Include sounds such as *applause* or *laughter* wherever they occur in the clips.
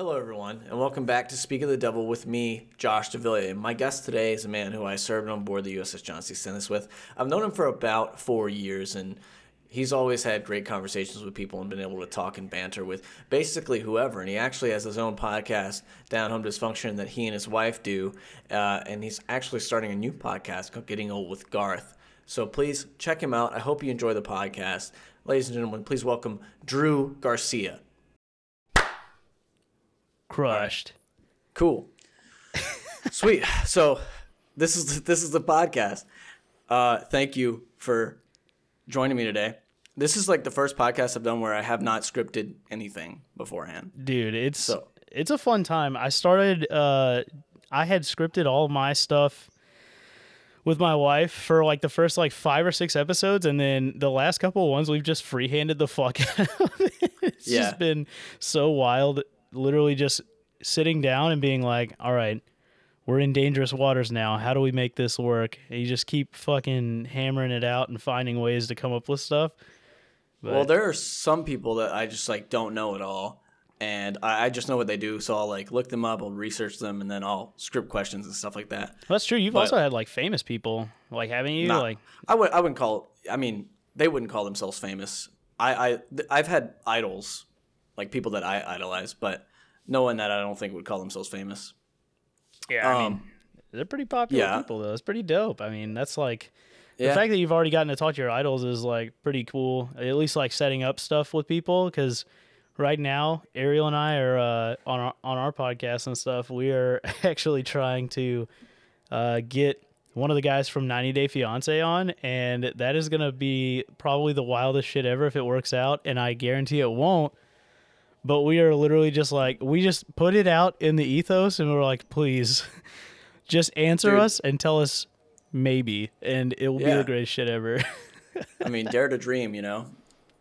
Hello, everyone, and welcome back to Speak of the Devil with me, Josh DeVilliers. My guest today is a man who I served on board the USS John C. Stennis with. I've known him for about four years, and he's always had great conversations with people and been able to talk and banter with basically whoever. And he actually has his own podcast, Down Home Dysfunction, that he and his wife do. Uh, and he's actually starting a new podcast called Getting Old with Garth. So please check him out. I hope you enjoy the podcast. Ladies and gentlemen, please welcome Drew Garcia. Crushed. Cool. Sweet. So this is this is the podcast. Uh, thank you for joining me today. This is like the first podcast I've done where I have not scripted anything beforehand. Dude, it's So- it's a fun time. I started uh I had scripted all my stuff with my wife for like the first like five or six episodes and then the last couple of ones we've just freehanded the fuck *laughs* out of it. It's Yeah. just been so wild. Literally just sitting down and being like, All right, we're in dangerous waters now. How do we make this work? And you just keep fucking hammering it out and finding ways to come up with stuff. But well, there are some people that I just like don't know at all, and I, I just know what they do. So I'll like look them up, I'll research them, and then I'll script questions and stuff like that. that's true. You've but- also had like famous people, like haven't you? Nah, Like I would I wouldn't call. I mean, they wouldn't call themselves famous. I I I've had idols, like people that I idolize, but no one that I don't think would call themselves famous. Yeah, I mean, Um, they're pretty popular yeah. people though. It's pretty dope. I mean, that's like the Yeah. fact that you've already gotten to talk to your idols is like pretty cool. At least like setting up stuff with people because right now Ariel and I are uh, on our on our podcast and stuff. We are *laughs* actually trying to uh, get one of the guys from 90 Day Fiance on, and that is gonna be probably the wildest shit ever if it works out. And I guarantee it won't. But we are literally just like we just put it out in the ethos, and we're like, please, *laughs* just answer Dude. us and tell us maybe, and it will be the greatest shit ever. *laughs* I mean, dare to dream, you know.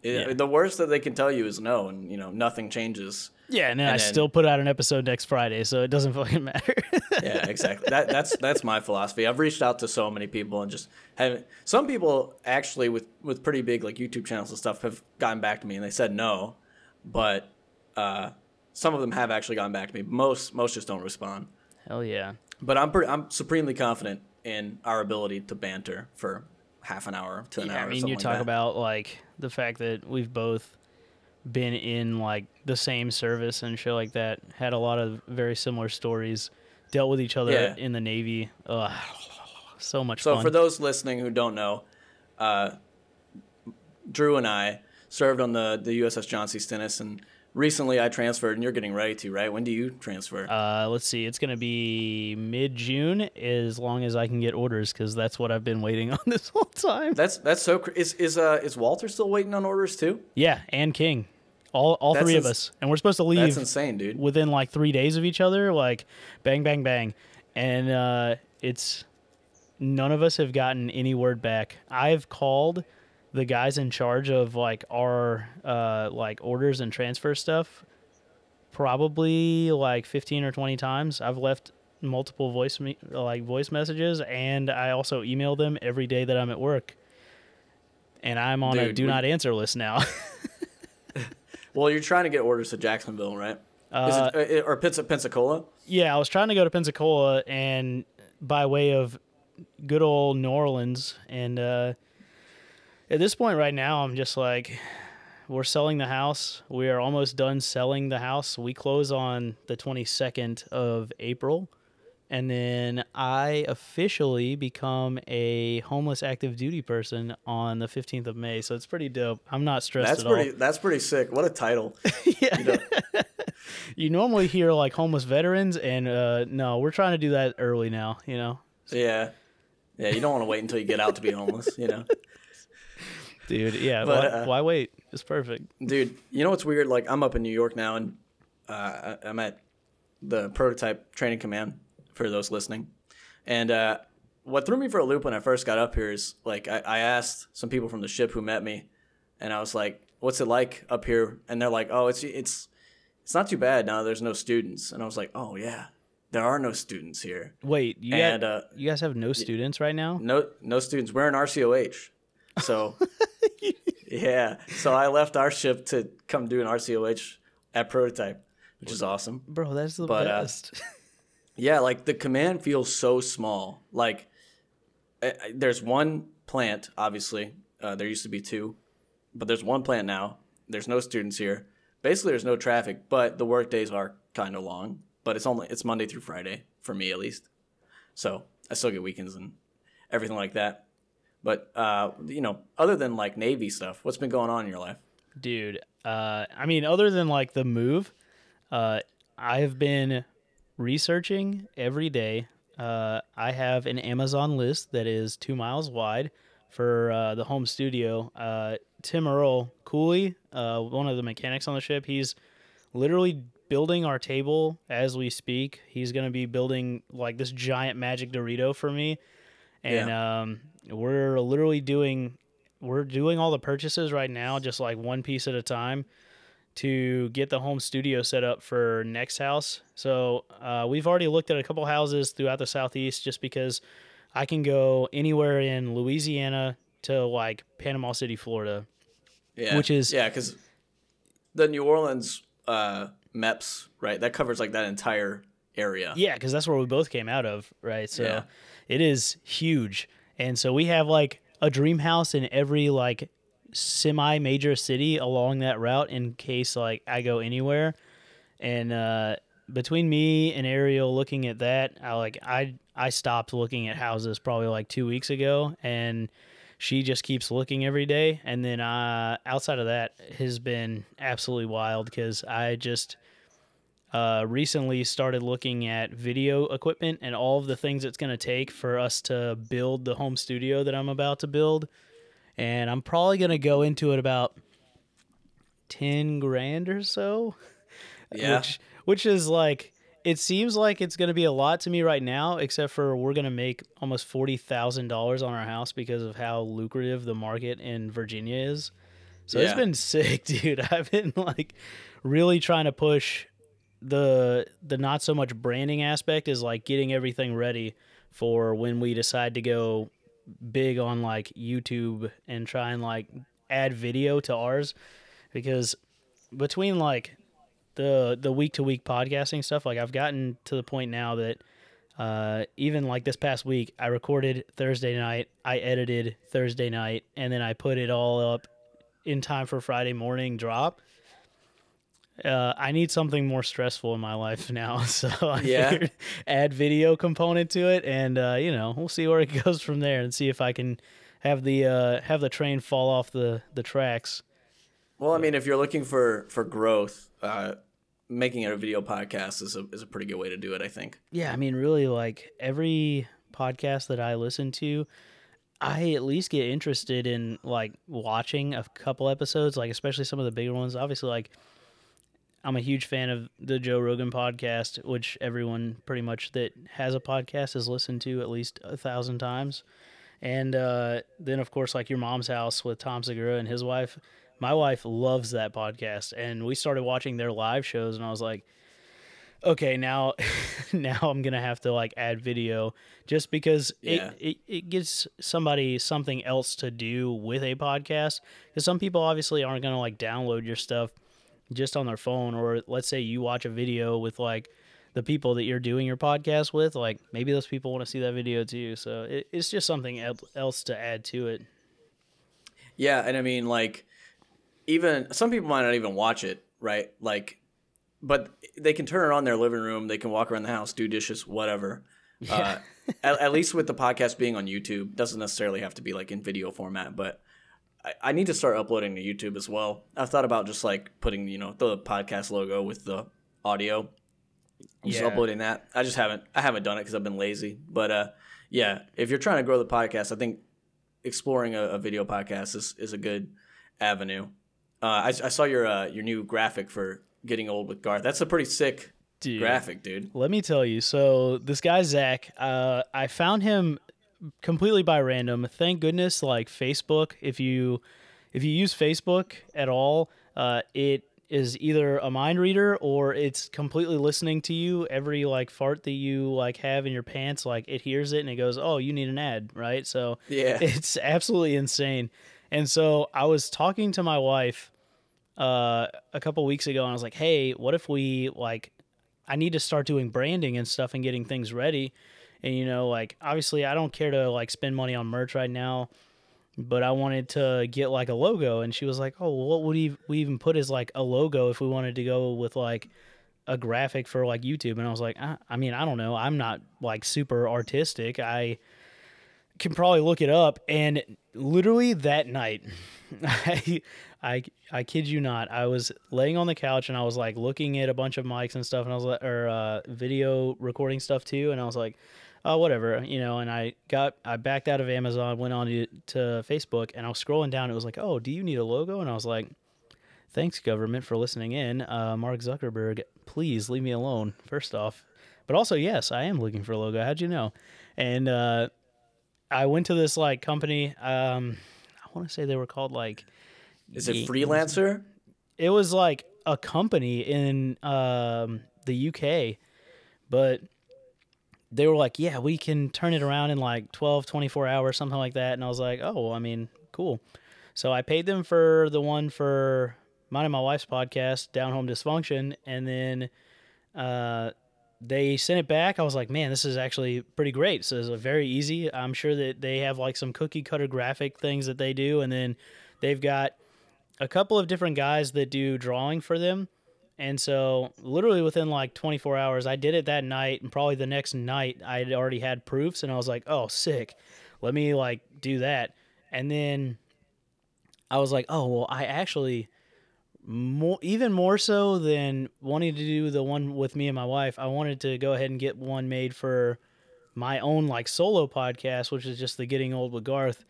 It- Yeah. The worst that they can tell you is no, and you know nothing changes. yeah, and And I then- still put out an episode next Friday, so it doesn't *laughs* fucking matter. Yeah, exactly. that that's that's my philosophy. I've reached out to so many people and just haven't. Some people actually with with pretty big like YouTube channels and stuff have gotten back to me and they said no, but uh, some of them have actually gotten back to me. Most most just don't respond. Hell yeah. But I'm pre- I'm supremely confident in our ability to banter for half an hour to an Yeah, hour. I mean, you like talk that. about like the fact that we've both been in like the same service and shit like that. Had a lot of very similar stories. Dealt with each other Yeah. in the Navy. Ugh, so much So fun. for those listening who don't know, uh, Drew and I served on the the USS John C. Stennis, and recently I transferred, and you're getting ready to, right? When do you transfer? Uh, let's see. It's gonna be mid June, as long as I can get orders, because that's what I've been waiting *laughs* on this whole time. that's that's so. Cr- is is uh is Walter still waiting on orders too? Yeah, and King, all all That's three of us, and we're supposed to leave. That's insane, dude. within like three days of each other. Like, bang, bang, bang, and uh, it's none of us have gotten any word back. I've called the guys in charge of like our uh, like orders and transfer stuff probably like 15 or 20 times i've left multiple voice me- like voice messages and i also email them every day that i'm at work and i'm on a do we- not answer list now *laughs* Well, you're trying to get orders to Jacksonville, right? Uh, it, uh, or Pensa- Pensacola? yeah i was trying to go to pensacola and by way of good old new orleans and uh, at this point right now i'm just like we're selling the house we are almost done selling the house we close on the 22nd of april and then i officially become a homeless active duty person on the 15th of may so it's pretty dope i'm not stressed That's at pretty. all That's pretty sick. What a title. yeah. *laughs* You know, you normally hear like homeless veterans and uh no we're trying to do that early now you know yeah, yeah. You don't want to wait until you get out to be homeless. You know. *laughs* dude yeah But, why, uh, why wait it's perfect Dude, you know what's weird? Like I'm up in New York now, and uh, I'm at the prototype training command for those listening. And uh, what threw me for a loop when I first got up here is like I, I asked some people from the ship who met me, and I was like, "What's it like up here?" And they're like, "Oh, it's it's it's not too bad now. There's no students." And I was like, "Oh yeah, there are no students here. wait you, And got, uh, you guys have no students right now no no students. We're in RCOH, so yeah. So I left our ship to come do an RCOH at prototype. which is awesome. Bro, that's the But, uh, best. *laughs* Yeah, like the command feels so small. Like uh, there's one plant, obviously. Uh, there used to be two, but there's one plant now. There's no students here. Basically, there's no traffic, but the work days are kind of long. But it's only it's Monday through Friday for me at least. So I still get weekends and everything like that. But uh, you know, other than like Navy stuff, what's been going on in your life? Dude, uh, I mean, other than like the move, uh, I've been researching every day. Uh, I have an Amazon list that is two miles wide for uh, the home studio. Uh, Tim Earl Cooley, uh, one of the mechanics on the ship, he's literally building our table as we speak. He's going to be building like this giant magic Dorito for me. And um, we're literally doing we're doing all the purchases right now, just like one piece at a time, to get the home studio set up for next house. So uh, we've already looked at a couple houses throughout the southeast, just because I can go anywhere in Louisiana to like Panama City, Florida. Yeah, Which is- yeah, because the New Orleans uh, MEPS, right? That covers like that entire area. Yeah, because that's where we both came out of, right? So Yeah. It is huge, and so we have like a dream house in every like semi major city along that route in case like I go anywhere. And uh, between me and Ariel looking at that, I like I I stopped looking at houses probably like two weeks ago, and she just keeps looking every day. And then uh, outside of that has been absolutely wild because I just uh, recently started looking at video equipment and all of the things it's going to take for us to build the home studio that I'm about to build. And I'm probably going to go into it about 10 grand or so. *laughs* Yeah. Which, which is like, it seems like it's going to be a lot to me right now, except for we're going to make almost $40,000 on our house because of how lucrative the market in Virginia is. So it's been *laughs* sick, dude. I've been like really trying to push the the not so much branding aspect is like getting everything ready for when we decide to go big on like YouTube and try and like add video to ours. Because between like the the week to week podcasting stuff like I've gotten to the point now that uh, even like this past week I recorded Thursday night I edited Thursday night and then I put it all up in time for Friday morning drop uh, I need something more stressful in my life *laughs* now, so I Yeah. figured add video component to it, and uh, you know we'll see where it *laughs* goes from there, and see if I can have the uh, have the train fall off the the tracks. Well, I mean, if you're looking for for growth, uh, making it a video podcast is a is a pretty good way to do it. I think. Yeah, I mean, really, like every podcast that I listen to, I at least get interested in like watching a couple episodes, like especially some of the bigger ones. Obviously, like I'm a huge fan of the Joe Rogan podcast, which everyone pretty much that has a podcast has listened to at least a thousand times. And uh, then, of course, like your mom's house with Tom Segura and his wife. My wife loves that podcast, and we started watching their live shows, and I was like, okay, now, *laughs* now I'm gonna have to like add video just because Yeah. it, it it gives somebody something else to do with a podcast. Because some people obviously aren't gonna like download your stuff just on their phone, or let's say you watch a video with like the people that you're doing your podcast with, like maybe those people want to see that video too. So it, it's just something else to add to it. Yeah, and I mean, like, even some people might not even watch it, right? Like, but they can turn it on their living room. They can walk around the house, do dishes, whatever. Uh, at, at least with the podcast being on YouTube, doesn't necessarily have to be like in video format. But I, I need to start uploading to YouTube as well. I've thought about just like putting, you know, the podcast logo with the audio, just Yeah. uploading that. I just haven't. I haven't done it because I've been lazy. But uh, yeah, if you're trying to grow the podcast, I think exploring a, a video podcast is, is a good avenue. Uh, I, I saw your uh, your new graphic for getting old with Garth. That's a pretty sick Dude. graphic, dude. Let me tell you. So this guy Zach, uh, I found him completely by random. Thank goodness, like Facebook. If you if you use Facebook at all, uh, it is either a mind reader or it's completely listening to you. Every like fart that you like have in your pants, like it hears it and it goes, "Oh, you need an ad," right? So Yeah. *laughs* it's absolutely insane. And so I was talking to my wife uh, a couple weeks ago, and I was like, "Hey, what if we like? I need to start doing branding and stuff and getting things ready." And you know, like obviously, I don't care to like spend money on merch right now, but I wanted to get like a logo. And she was like, "Oh, what would we even put as like a logo if we wanted to go with like a graphic for like YouTube?" And I was like, I, I mean, I don't know. I'm not like super artistic. I can probably look it up. And literally that night, I, *laughs* I, I kid you not, I was laying on the couch and I was like looking at a bunch of mics and stuff, and I was like, or uh, video recording stuff too, and I was like, oh, whatever, you know. And I got, I backed out of Amazon, went on to, to Facebook, and I was scrolling down. It was like, oh, do you need a logo? And I was like, thanks government for listening in. Uh, Mark Zuckerberg, please leave me alone. First off, but also yes, I am looking for a logo. How'd you know? And uh, I went to this like company. Um, I want to say they were called like. Is it freelancer? It was like a company in um, the UK, but they were like, yeah, we can turn it around in like 12, 24 hours, something like that. And I was like, oh, well, I mean, cool. So I paid them for the one for mine and my wife's podcast, Down Home Dysfunction. And then uh, they sent it back. I was like, man, this is actually pretty great. So it's very easy. I'm sure that they have like some cookie cutter graphic things that they do. And then they've got a couple of different guys that do drawing for them and so, literally within like 24 hours, I did it that night, and probably the next night, I had already had proofs, and I was like, "Oh, sick! Let me like do that." And then I was like, "Oh, well, I actually more even more so than wanting to do the one with me and my wife, I wanted to go ahead and get one made for my own like solo podcast, which is just the Getting Old with Garth."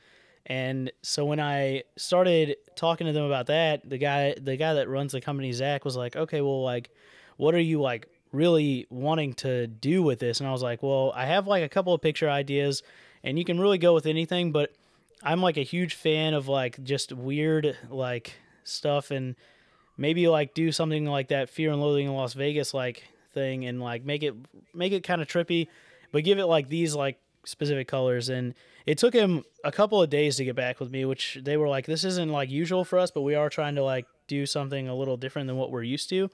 And so when I started talking to them about that, the guy the guy that runs the company, Zach, was like, Okay, well like what are you like really wanting to do with this? And I was like, Well, I have like a couple of picture ideas and you can really go with anything, but I'm like a huge fan of like just weird like stuff and maybe like do something like that Fear and Loathing in Las Vegas like thing and like make it make it kind of trippy, but give it like these like specific colors and it took him a couple of days to get back with me which they were like this isn't like usual for us but we are trying to like do something a little different than what we're used to.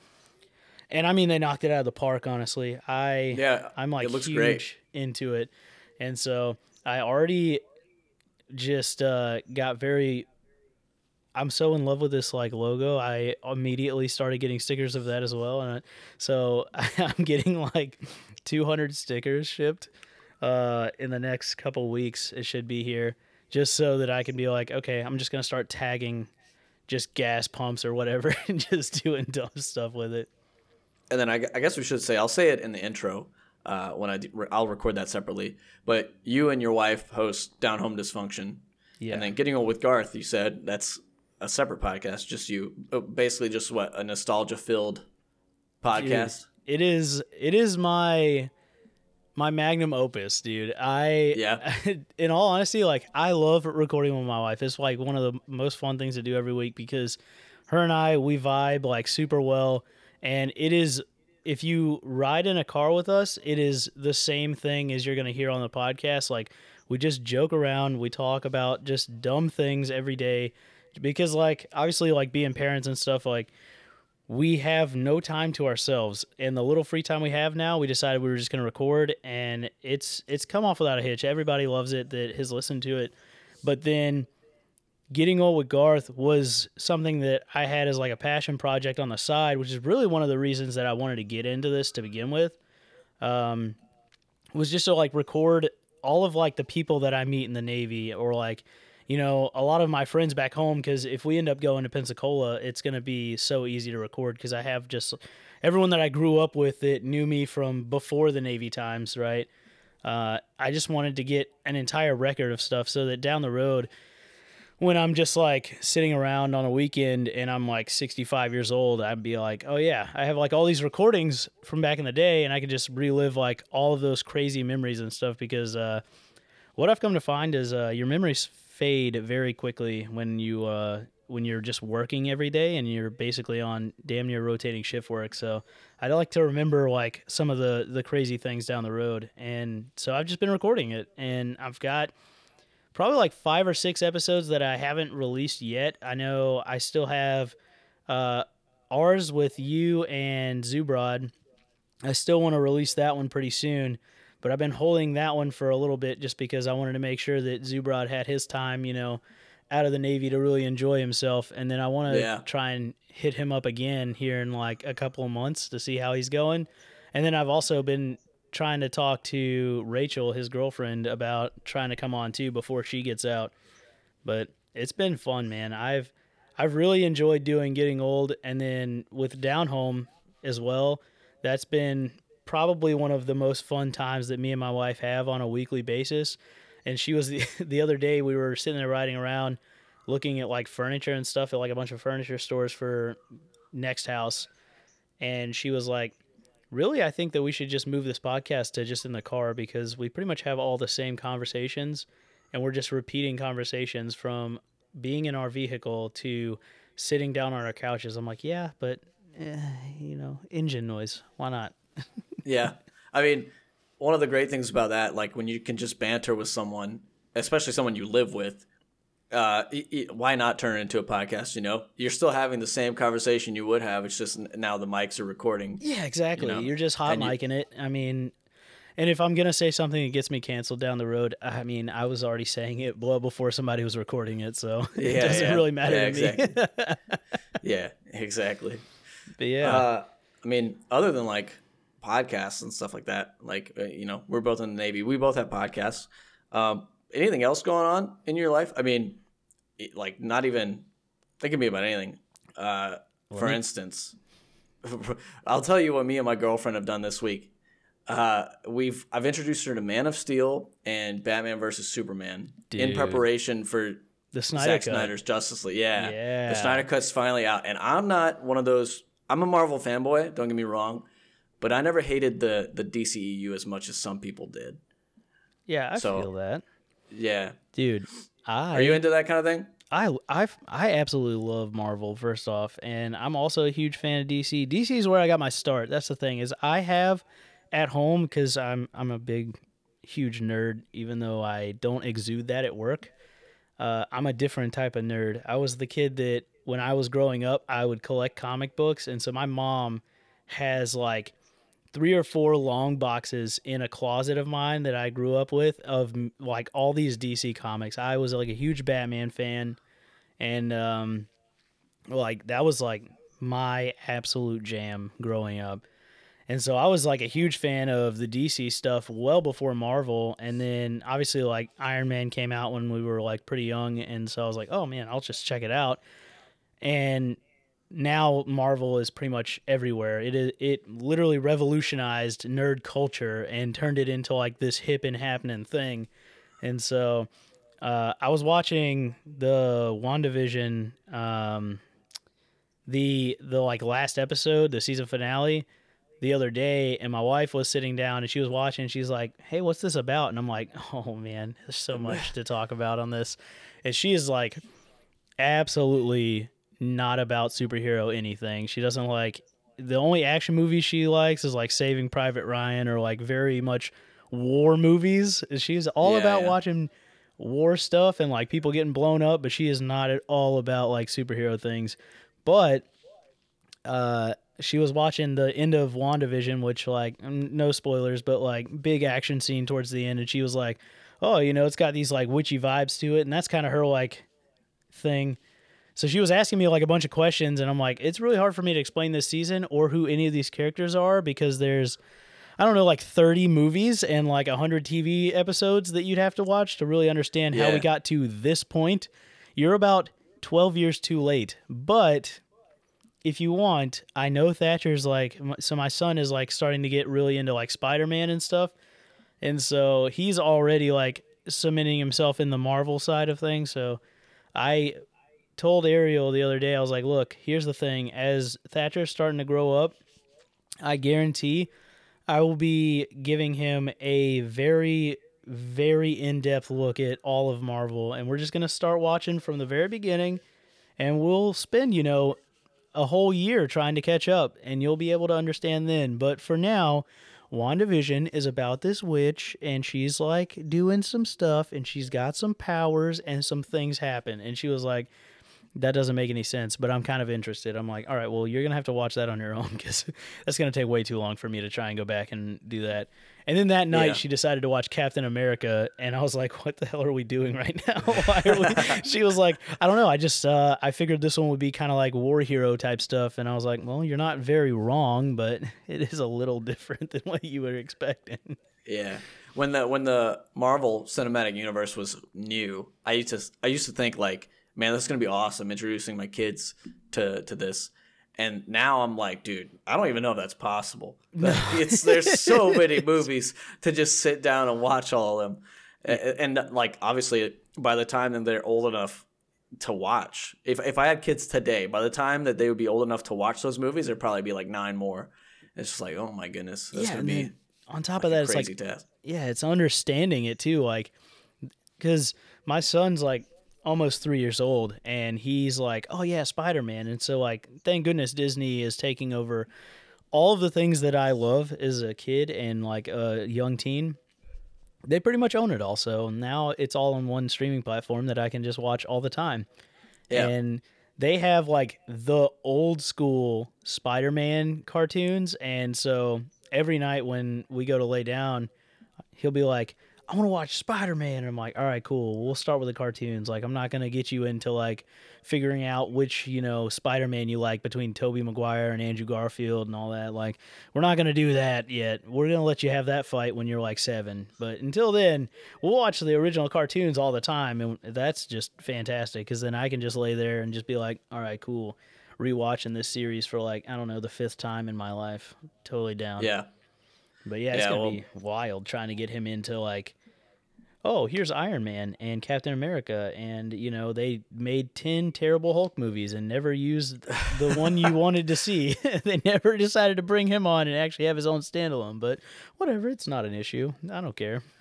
And i mean they knocked it out of the park honestly. I yeah i'm like it looks huge great. into it. And so i already just uh, got very i'm so in love with this like logo. I immediately started getting stickers of that as well and I, so *laughs* i'm getting like 200 stickers shipped uh, in the next couple weeks. It should be here, just so that I can be like, okay, I'm just gonna start tagging just gas pumps or whatever, *laughs* and just doing dumb stuff with it. And then I, I guess we should say I'll say it in the intro uh, when I do, I'll record that separately. But you and your wife host Down Home Dysfunction, Yeah. and then Getting Old with Garth. You said that's a separate podcast, just you, uh, basically just what a nostalgia filled podcast. It is. It is my my magnum opus, dude. I Yeah. *laughs* in all honesty, like I love recording with my wife. It's like one of the most fun things to do every week because her and I we vibe like super well, and it is. If you ride in a car with us, it is the same thing as you're gonna hear on the podcast. Like we just joke around, we talk about just dumb things every day, because like obviously like being parents and stuff like we have no time to ourselves. And the little free time we have now we decided we were just going to record and it's it's come off without a hitch. Everybody loves it that has listened to it. But then getting old with garth was something that i had as like a passion project on the side which is really one of the reasons that i wanted to get into this to begin with. Um, was just to like record all of like the people that i meet in the navy or like you know, a lot of my friends back home, because if we end up going to Pensacola, it's going to be so easy to record because I have just everyone that I grew up with that knew me from before the Navy times, right? Uh, I just wanted to get an entire record of stuff so that down the road, when I'm just like sitting around on a weekend and I'm like 65 years old, I'd be like, oh yeah, I have like all these recordings from back in the day and I could just relive like all of those crazy memories and stuff because uh, what I've come to find is uh, your memories fade very quickly when you uh, when you're just working every day and you're basically on damn near rotating shift work. So I'd like to remember like some of the the crazy things down the road, and so I've just been recording it, and I've got probably like five or six episodes that I haven't released yet. I know I still have Uh, ours with you and Zubrod, I still want to release that one pretty soon, but I've been holding that one for a little bit just because I wanted to make sure that Zubrod had his time, you know, out of the Navy to really enjoy himself. And then I want to Yeah. try and hit him up again here in like a couple of months to see how he's going. And then I've also been trying to talk to Rachel, his girlfriend, about trying to come on too before she gets out. But it's been fun, man. I've I've really enjoyed doing getting old and then with down home as well. That's been probably one of the most fun times that me and my wife have on a weekly basis. And she was *laughs* the the other day we were sitting there riding around looking at like furniture and stuff at like a bunch of furniture stores for next house. And she was like really? I think that we should just move this podcast to just in the car because we pretty much have all the same conversations and we're just repeating conversations from being in our vehicle to sitting down on our couches. I'm like yeah but eh, you know engine noise. Why not *laughs* Yeah. I mean, one of the great things about that, like when you can just banter with someone, especially someone you live with, uh, y- y- why not turn it into a podcast? You know, you're still having the same conversation you would have. It's just now the mics are recording. yeah exactly know, you are just hot and you- micing it i mean and if i'm gonna say something that gets me canceled down the road i mean i was already saying it well before somebody was recording it so *laughs* it doesn't yeah. really matter Yeah, to me *laughs* Yeah, exactly. but yeah Uh, I mean, other than like podcasts and stuff like that, like uh, you know, we're both in the Navy. We both have podcasts. Um, anything else going on in your life? I mean, like not even. Can be about anything. Uh, for me- instance, *laughs* I'll tell you what me and my girlfriend have done this week. Uh, we've I've introduced her to Man of Steel and Batman versus Superman in preparation for the Snyder Zack cut. Snyder's Justice League. Yeah. Yeah. The Snyder Cut's finally out. And I'm not one of those I'm a Marvel fanboy, don't get me wrong, but I never hated the the DCEU as much as some people did. Yeah, I So- feel that, Yeah. dude. I Are you into that kind of thing? I I I absolutely love Marvel first off, and I'm also a huge fan of DC. DC is where I got my start. That's the thing is I have at home because I'm I'm a big huge nerd, even though I don't exude that at work. Uh, I'm a different type of nerd. I was the kid that when I was growing up, I would collect comic books, and so my mom has like three or four long boxes in a closet of mine that I grew up with of like all these DC comics. I was like a huge Batman fan, and um, like that was like my absolute jam growing up. And so I was like a huge fan of the DC stuff well before Marvel. And then obviously like Iron Man came out when we were like pretty young. And so I was like, oh man, I'll just check it out. And now Marvel is pretty much everywhere. It is it literally revolutionized nerd culture and turned it into like this hip and happening thing. And so uh, I was watching the WandaVision um the the like last episode, the season finale the other day and my wife was sitting down and she was watching and she's like, "Hey, what's this about?" And I'm like, *laughs* "Oh man, there's so much to talk about on this." And she is like absolutely not about superhero anything. She doesn't like the only action movie she likes is like Saving Private Ryan or like very much war movies. She's all Yeah, about yeah. watching war stuff and like people getting blown up, but she is not at all about like superhero things. But uh she was watching the end of WandaVision, which like no spoilers, but like big action scene towards the end, and she was like, "Oh, you know, it's got these like witchy vibes to it," and that's kind of her like thing. So she was asking me like a bunch of questions, and I'm like, it's really hard for me to explain this season or who any of these characters are because there's, I don't know, like 30 movies and like 100 TV episodes that you'd have to watch to really understand how we got to this point. You're about 12 years too late, but if you want, I know Thatcher's like, so my son is like starting to get really into like Spider Man and stuff. And so he's already like cementing himself in the Marvel side of things. So I told Ariel the other day, I was like, look, here's the thing. As Thatcher's starting to grow up, I guarantee I will be giving him a very, very in depth look at all of Marvel. And we're just going to start watching from the very beginning. And we'll spend, you know, a whole year trying to catch up, and you'll be able to understand then. But for now, WandaVision is about this witch, and she's like doing some stuff, and she's got some powers, and some things happen. And she was like, that doesn't make any sense, but I'm kind of interested. I'm like, all right, well, you're gonna have to watch that on your own *laughs* because that's gonna take way too long for me to try and go back and do that. And then that night, Yeah. she decided to watch Captain America, and I was like, *laughs* what the hell are we doing right now? *laughs* Why are we? she was like, I don't know. I just uh, I figured this one would be kind of like war hero type stuff, and I was like, well, you're not very wrong, but it is a little different than what you were expecting. Yeah. When the when the Marvel Cinematic Universe was new, I used to I used to think like, man, this is gonna be awesome introducing my kids to to this. And now I'm like, dude, I don't even know if that's possible. *laughs* It's there's so many movies to just sit down and watch all of them, A- and, like obviously by the time that they're old enough to watch, if if I had kids today, by the time that they would be old enough to watch those movies, there'd probably be like nine more. It's just like, oh my goodness, that's gonna and be on top like of that, it's like task. yeah, it's understanding it too. Like, because my son's like almost three years old, and he's like, "Oh yeah, Spider Man," and so like, thank goodness Disney is taking over all of the things that I love as a kid and like a young teen. They pretty much own it also. Now it's all on one streaming platform that I can just watch all the time. Yeah. And they have like the old school Spider Man cartoons. And so every night when we go to lay down, he'll be like, I want to watch Spider Man. And I'm like, all right, cool. We'll start with the cartoons. Like, I'm not going to get you into like figuring out which, you know, Spider Man you like between Tobey Maguire and Andrew Garfield and all that. Like, we're not going to do that yet. We're going to let you have that fight when you're like seven. But until then, we'll watch the original cartoons all the time. And that's just fantastic because then I can just lay there and just be like, all right, cool. Rewatching this series for like, I don't know, the fifth time in my life. Totally down. Yeah. But yeah, it's Yeah, gonna well- be wild trying to get him into like, oh, here's Iron Man and Captain America, and you know they made ten terrible Hulk movies and never used the one you *laughs* wanted to see. *laughs* they never decided to bring him on and actually have his own standalone. But whatever, it's not an issue. I don't care. *laughs*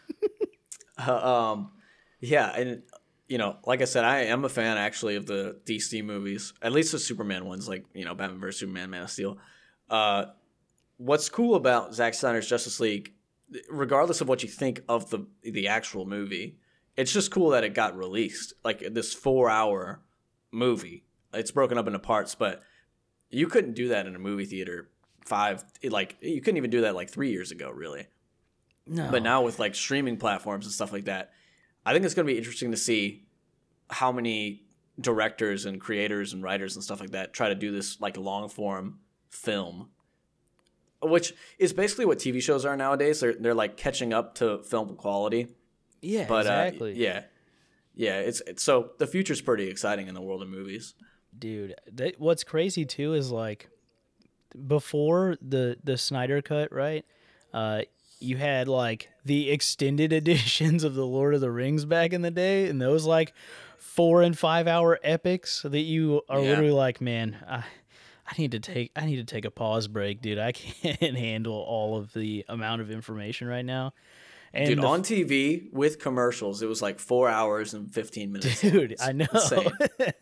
Uh, um, yeah, and you know, like I said, I am a fan actually of the DC movies, at least the Superman ones, like you know, Batman vs Superman, Man of Steel. Uh, what's cool about Zack Snyder's Justice League, regardless of what you think of the the actual movie, it's just cool that it got released, like this four hour movie. It's broken up into parts, but you couldn't do that in a movie theater five like you couldn't even do that like three years ago really No, but now with like streaming platforms and stuff like that, I think it's going to be interesting to see how many directors and creators and writers and stuff like that try to do this like long form film, which is basically what TV shows are nowadays. They're they're like catching up to film quality. yeah, But exactly. uh, yeah, yeah. It's, it's so the future's pretty exciting in the world of movies. dude what's crazy too is like before the the snyder cut right uh you had like the extended *laughs* editions of the lord of the rings back in the day and those like four and five hour epics that you are Yeah. literally like man i I need to take I need to take a pause break, dude. I *laughs* can't handle all of the amount of information right now. And Dude, the on TV with commercials, it was like four hours and fifteen minutes. *laughs* Dude, It's I know. *laughs*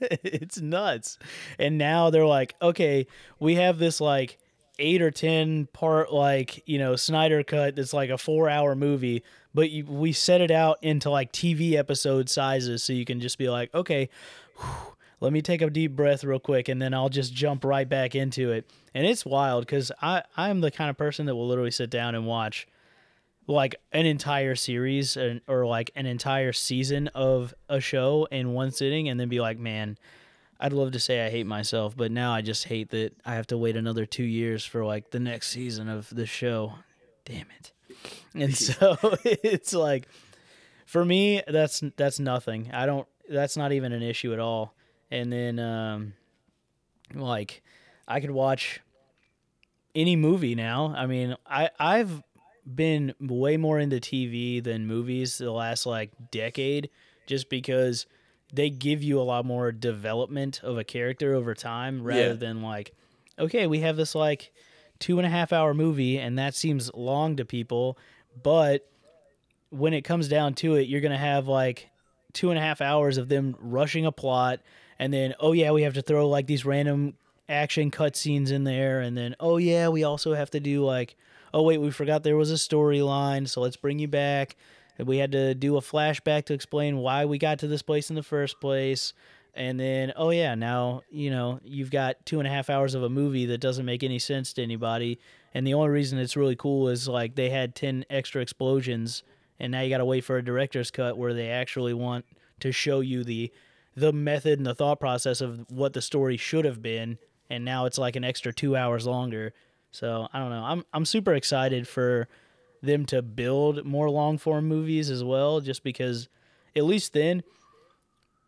it's nuts. And now they're like, okay, we have this like eight or 10 part, like, you know, Snyder cut that's like a four hour movie, but you, we set it out into like TV episode sizes so you can just be like, okay, whew, let me take a deep breath real quick and then I'll just jump right back into it. And it's wild because I, I'm the kind of person that will literally sit down and watch like an entire series and, or like an entire season of a show in one sitting and then be like, man, I'd love to say I hate myself, but now I just hate that I have to wait another two years for like the next season of the show. Damn it. And *laughs* so *laughs* it's like, for me, that's that's nothing. I don't. That's not even an issue at all. And then, um, like, I could watch any movie now. I mean, I I've been way more into TV than movies the last like decade, just because they give you a lot more development of a character over time rather Yeah. than like, okay, we have this like two and a half hour movie and that seems long to people, but when it comes down to it, you're gonna have like two and a half hours of them rushing a plot, and then oh yeah, we have to throw like these random action cutscenes in there, and then oh yeah, we also have to do like oh wait, we forgot there was a storyline, so let's bring you back. We had to do a flashback to explain why we got to this place in the first place. And then, oh yeah, now you know you've got two and a half hours of a movie that doesn't make any sense to anybody, and the only reason it's really cool is like they had ten extra explosions, and now you got to wait for a director's cut where they actually want to show you the the method and the thought process of what the story should have been, and now it's like an extra two hours longer. So I don't know. I'm I'm super excited for them to build more long form movies as well, just because at least then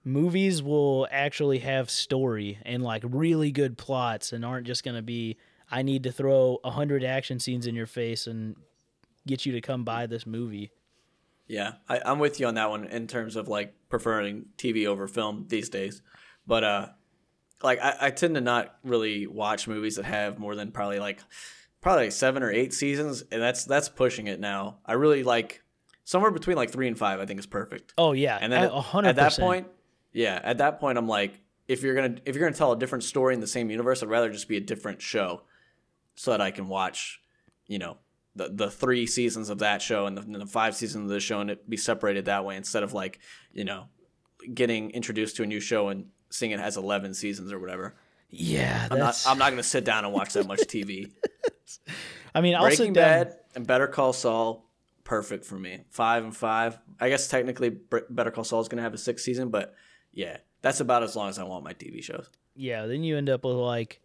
movies will actually have story and like really good plots and aren't just going to be I need to throw a hundred action scenes in your face and get you to come buy this movie. Yeah, I, I'm with you on that one in terms of like preferring TV over film these days. But uh, like I, I tend to not really watch movies that have more than probably like probably like seven or eight seasons, and that's that's pushing it now. I really like somewhere between like three and five. I think is perfect. Oh yeah, And then hundred at that point, yeah, at that point, I'm like, if you're gonna if you're gonna tell a different story in the same universe, I'd rather just be a different show, so that I can watch, you know, the the three seasons of that show and the, and the five seasons of this show, and it be separated that way instead of like, you know, getting introduced to a new show and seeing it has eleven seasons or whatever. yeah, I'm not. I'm not gonna sit down and watch that much TV. *laughs* I mean, I'll Breaking. Bad and Better Call Saul, perfect for me. Five and five. I guess technically Better Call Saul is gonna have a sixth season, but yeah, that's about as long as I want my TV shows. Yeah, then you end up with like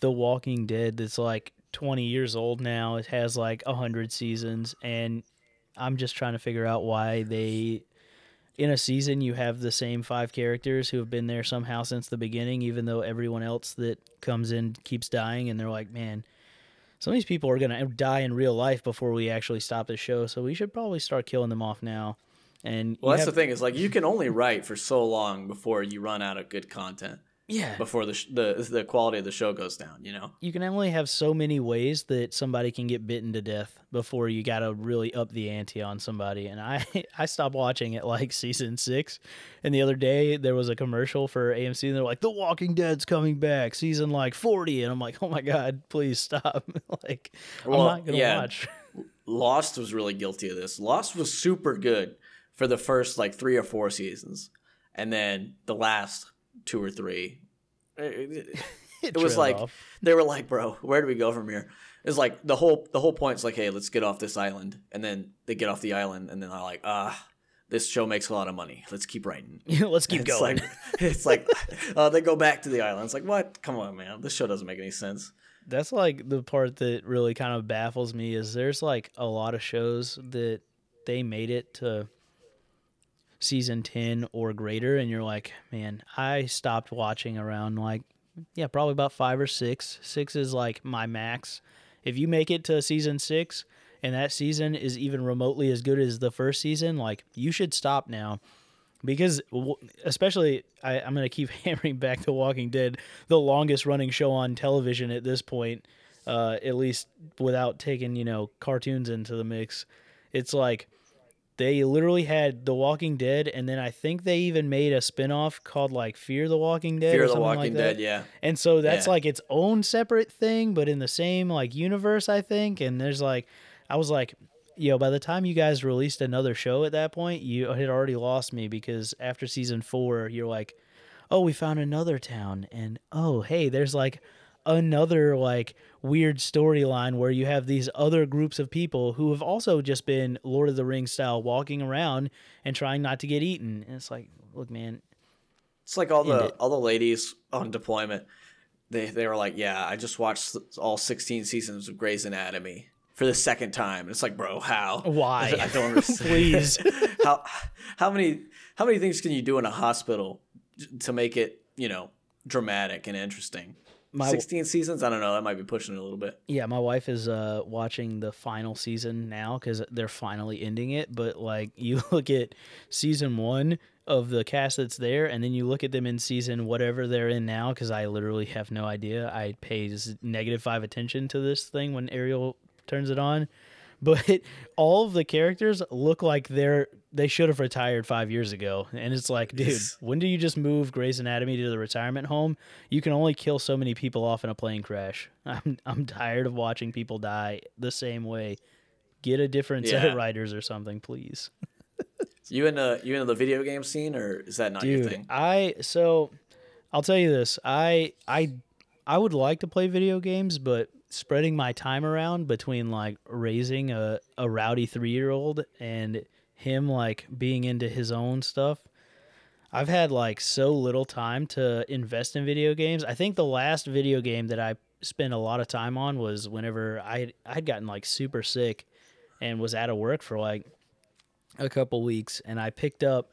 The Walking Dead that's like 20 years old now. It has like 100 seasons and I'm just trying to figure out why they in a season you have the same five characters who have been there somehow since the beginning even though everyone else that comes in keeps dying and they're like, "Man, some of these people are going to die in real life before we actually stop the show, so we should probably start killing them off now." And Well, that's have- the thing is like you can only write for so long before you run out of good content. Yeah. Before the sh- the the quality of the show goes down, you know. you can only have so many ways that somebody can get bitten to death before you got to really up the ante on somebody. And I *laughs* I stopped watching at like season six, and the other day there was a commercial for AMC, and they're like, "The Walking Dead's coming back, season like 40," and I'm like, "Oh my god, please stop!" *laughs* like Well, I'm not gonna yeah. watch. *laughs* Lost was really guilty of this. Lost was super good for the first like three or four seasons, and then the last two or three, *laughs* it, it was like off. they were like, "Bro, where do we go from here?" It's like the whole the whole point's like, "Hey, let's get off this island," and then they get off the island, and then they're like, "Ah." This show makes a lot of money. Let's keep writing. *laughs* let's keep it's going. Like, *laughs* it's like uh, they go back to the island. It's like, what? Come on, man. This show doesn't make any sense. That's like the part that really kind of baffles me is there's like a lot of shows that they made it to season 10 or greater and you're like, man, I stopped watching around like yeah, probably about 5 or 6. 6 is like my max. If you make it to season 6 and that season is even remotely as good as the first season, like you should stop now because especially I, I'm gonna keep *laughs* hammering back to Walking Dead, the longest running show on television at this point, uh, at least without taking you know cartoons into the mix. It's like they literally had The Walking Dead, and then I think they even made a spinoff called like Fear the Walking Dead. Fear or the something Walking like Dead, that. yeah. And so that's Yeah. like its own separate thing, but in the same like universe, I think. And there's like, I was like, yo, by the time you guys released another show at that point, you had already lost me because after season four, you're like, oh, we found another town, and oh, hey, there's like another like weird storyline where you have these other groups of people who have also just been Lord of the Rings style walking around and trying not to get eaten. And it's like, look, man, It's like all the it. all the ladies on deployment. They they were like, yeah, I just watched all 16 seasons of Grey's Anatomy for the second time. It's like, bro, how? Why? *laughs* I don't understand. Please. *laughs* how how many how many things can you do in a hospital to make it you know dramatic and interesting? My- 16 seasons? I don't know. That might be pushing it a little bit. Yeah, my wife is uh, watching the final season now because they're finally ending it. But like, *laughs* you look at season one of the cast that's there, and then you look at them in season whatever they're in now. Because I literally have no idea. I pay negative five attention to this thing when Ariel turns it on. But *laughs* all of the characters look like they're they should have retired five years ago, and it's like, dude, Yes. when do you just move Grey's Anatomy to the retirement home? You can only kill so many people off in a plane crash. *laughs* I'm I'm tired of watching people die the same way. Get a different set of Yeah. writers or something, please. *laughs* You in the you into the video game scene, or is that not your thing? I so I'll tell you this. I I I would like to play video games, but spreading my time around between like raising a, a rowdy three year old and him like being into his own stuff. I've had like so little time to invest in video games. I think the last video game that I spent a lot of time on was whenever I I'd gotten like super sick and was out of work for like a couple weeks and I picked up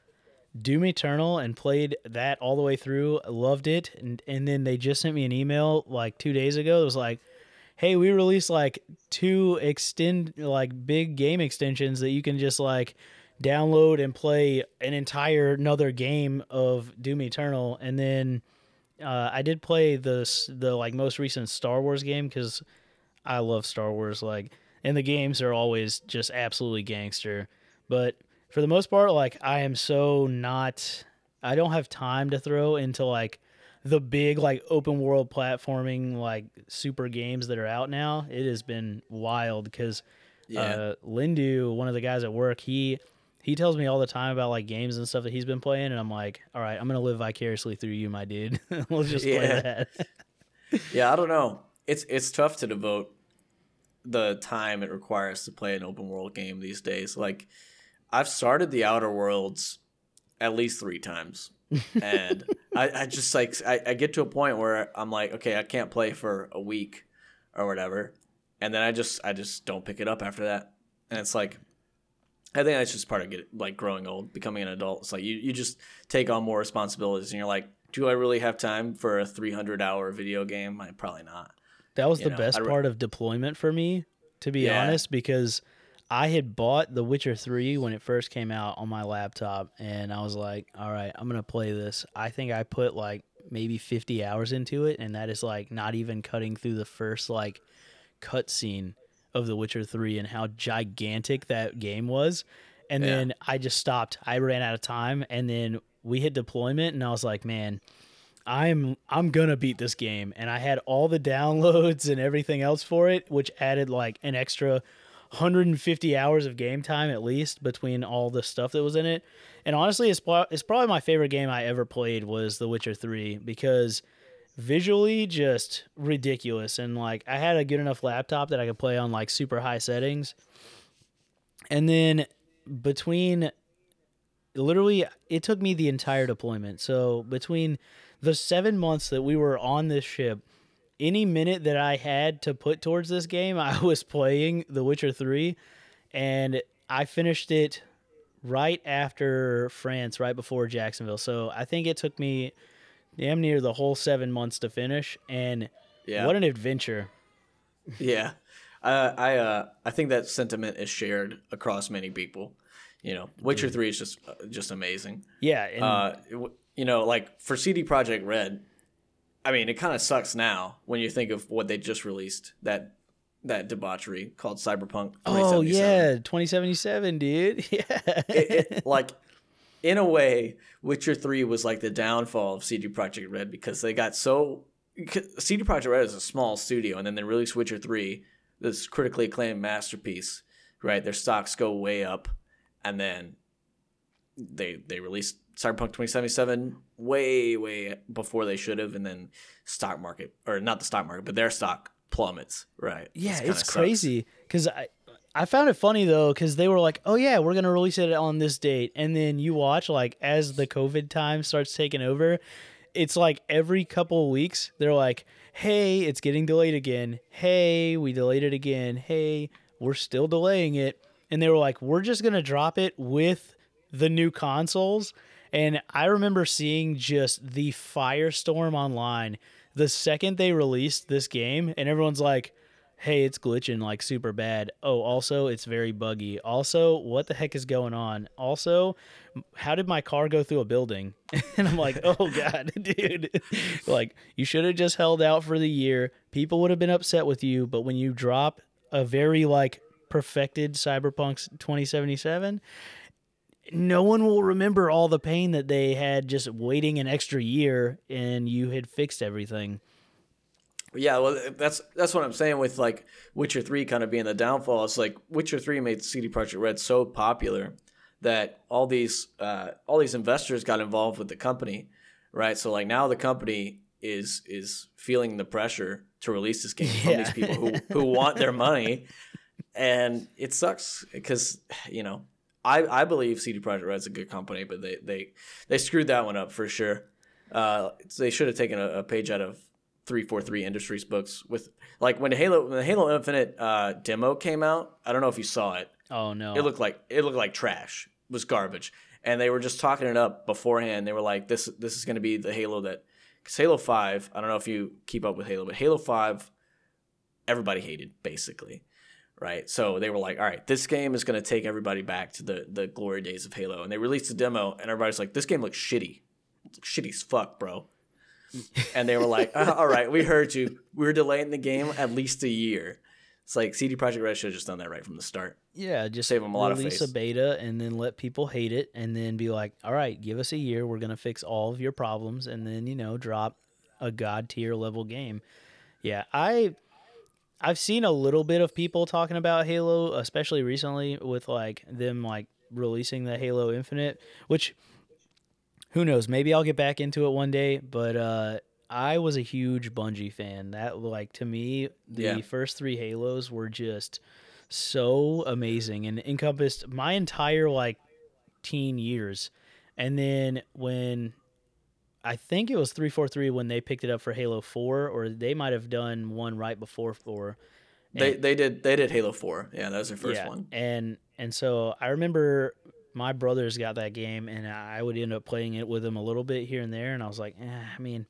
Doom Eternal and played that all the way through. Loved it, and and then they just sent me an email like two days ago. It was like, "Hey, we released like two extend like big game extensions that you can just like download and play an entire another game of Doom Eternal." And then uh, I did play the the like most recent Star Wars game because I love Star Wars. Like, and the games are always just absolutely gangster. But for the most part, like I am so not. I don't have time to throw into like the big like open world platforming like super games that are out now. It has been wild because Yeah. uh, Lindu, one of the guys at work, he he tells me all the time about like games and stuff that he's been playing, and I'm like, all right, I'm gonna live vicariously through you, my dude. *laughs* we'll just play that. *laughs* Yeah, I don't know. It's it's tough to devote the time it requires to play an open world game these days. Like I've started the Outer Worlds at least three times. And I, I just like I, I get to a point where I'm like, okay, I can't play for a week or whatever. And then I just I just don't pick it up after that. And it's like I think that's just part of get like growing old, becoming an adult. It's like you, you just take on more responsibilities and you're like, do I really have time for a 300 hour video game? I probably not. That was You the know, best re- part of deployment for me, to be Yeah. honest, because I had bought The Witcher 3 when it first came out on my laptop, and I was like, all right, I'm going to play this. I think I put like maybe 50 hours into it, and that is like not even cutting through the first like cutscene of The Witcher 3 and how gigantic that game was. And Yeah. then I just stopped. I ran out of time, and then we hit deployment, and I was like, man, I'm I'm gonna beat this game, and I had all the *laughs* downloads and everything else for it, which added like an extra 150 hours of game time at least between all the stuff that was in it. And honestly, it's it's probably my favorite game I ever played was The Witcher 3 because visually just ridiculous and like I had a good enough laptop that I could play on like super high settings. And then between literally it took me the entire deployment. So between the 7 months that we were on this ship, any minute that I had to put towards this game, I *laughs* was playing The Witcher 3 and I finished it right after France, right before Jacksonville. So I think it took me damn near the whole 7 months to finish and Yeah. what an adventure. *laughs* Yeah, uh, I uh, I think that sentiment is shared across many people. You know, Witcher Three is just uh, just amazing. Yeah, and Uh, you know, like for CD Projekt Red, I mean, it kind of sucks now when you think of what they just released that that debauchery called Cyberpunk. oh yeah, 2077, dude. *laughs* Yeah. it, it, like in a way, Witcher Three was like the downfall of CD Projekt Red because they got so CD Projekt Red is a small studio, and then they release Witcher Three, this critically acclaimed masterpiece. Right, their stocks go way up, and then they they released Cyberpunk 2077 way way before they should have, and then stock market or not the stock market, but their stock plummets. Right. Yeah, it's crazy because I I found it funny though because they were like, oh yeah, we're gonna release it on this date, and then you watch like as the COVID time starts taking over, it's like every couple of weeks they're like, hey, it's getting delayed again. Hey, we delayed it again. Hey, we're still delaying it, and they were like, we're just gonna drop it with the new consoles. And I remember seeing just the firestorm online the second they released this game, and everyone's like, hey, it's glitching like super bad. Oh, also, it's very buggy. Also, what the heck is going on? Also, how did my car go through a building? *laughs* and I'm like, *laughs* oh, God, *laughs* dude. like, you should have just held out for the year. People would have been upset with you, but when you drop a very like perfected Cyberpunk 2077, no one will remember all the pain that they had just waiting an extra year and you had fixed everything. Yeah, well, that's that's what I'm saying with like Witcher Three kind of being the downfall. It's like Witcher Three made CD Projekt Red so popular that all these uh, all these investors got involved with the company, right? So like now the company is is feeling the pressure to release this game from these people who who want their money, *laughs* and it sucks because you know I I believe CD Projekt Red's a good company, but they they they screwed that one up for sure. Uh, they should have taken a, a page out of 343 Industries books with like when Halo when the Halo Infinite uh, demo came out. I don't know if you saw it. Oh no. It looked like it looked like trash. It was garbage. And they were just talking it up beforehand. They were like, "This this is going to be the Halo that." Because Halo Five, I don't know if you keep up with Halo, but Halo Five, everybody hated basically, right? So they were like, "All right, this game is going to take everybody back to the the glory days of Halo." And they released a demo, and everybody's like, "This game looks shitty, It looks shitty as fuck, bro." *laughs* and they were like, "Uh, "All right, we heard you. We're delaying the game at least a year." It's like CD Projekt Red should have just done that right from the start. Yeah, just Save 'em a lot of release a beta and then let people hate it, and then be like, "All right, give us a year. We're gonna fix all of your problems, and then you know, drop a god tier level game." Yeah, I, I've seen a little bit of people talking about Halo, especially recently with like them like releasing the Halo Infinite, which who knows? Maybe I'll get back into it one day, but uh I was a huge Bungie fan. That like to me, the Yeah. first three Halos were just so amazing and encompassed my entire like teen years. And then when I think it was 343 when they picked it up for Halo 4 or they might have done one right before 4. They they did they did Halo Four. Yeah, that was their first yeah. one. And and so I remember my brothers got that game and I would end up playing it with them a little bit here and there and I was like, eh, I mean,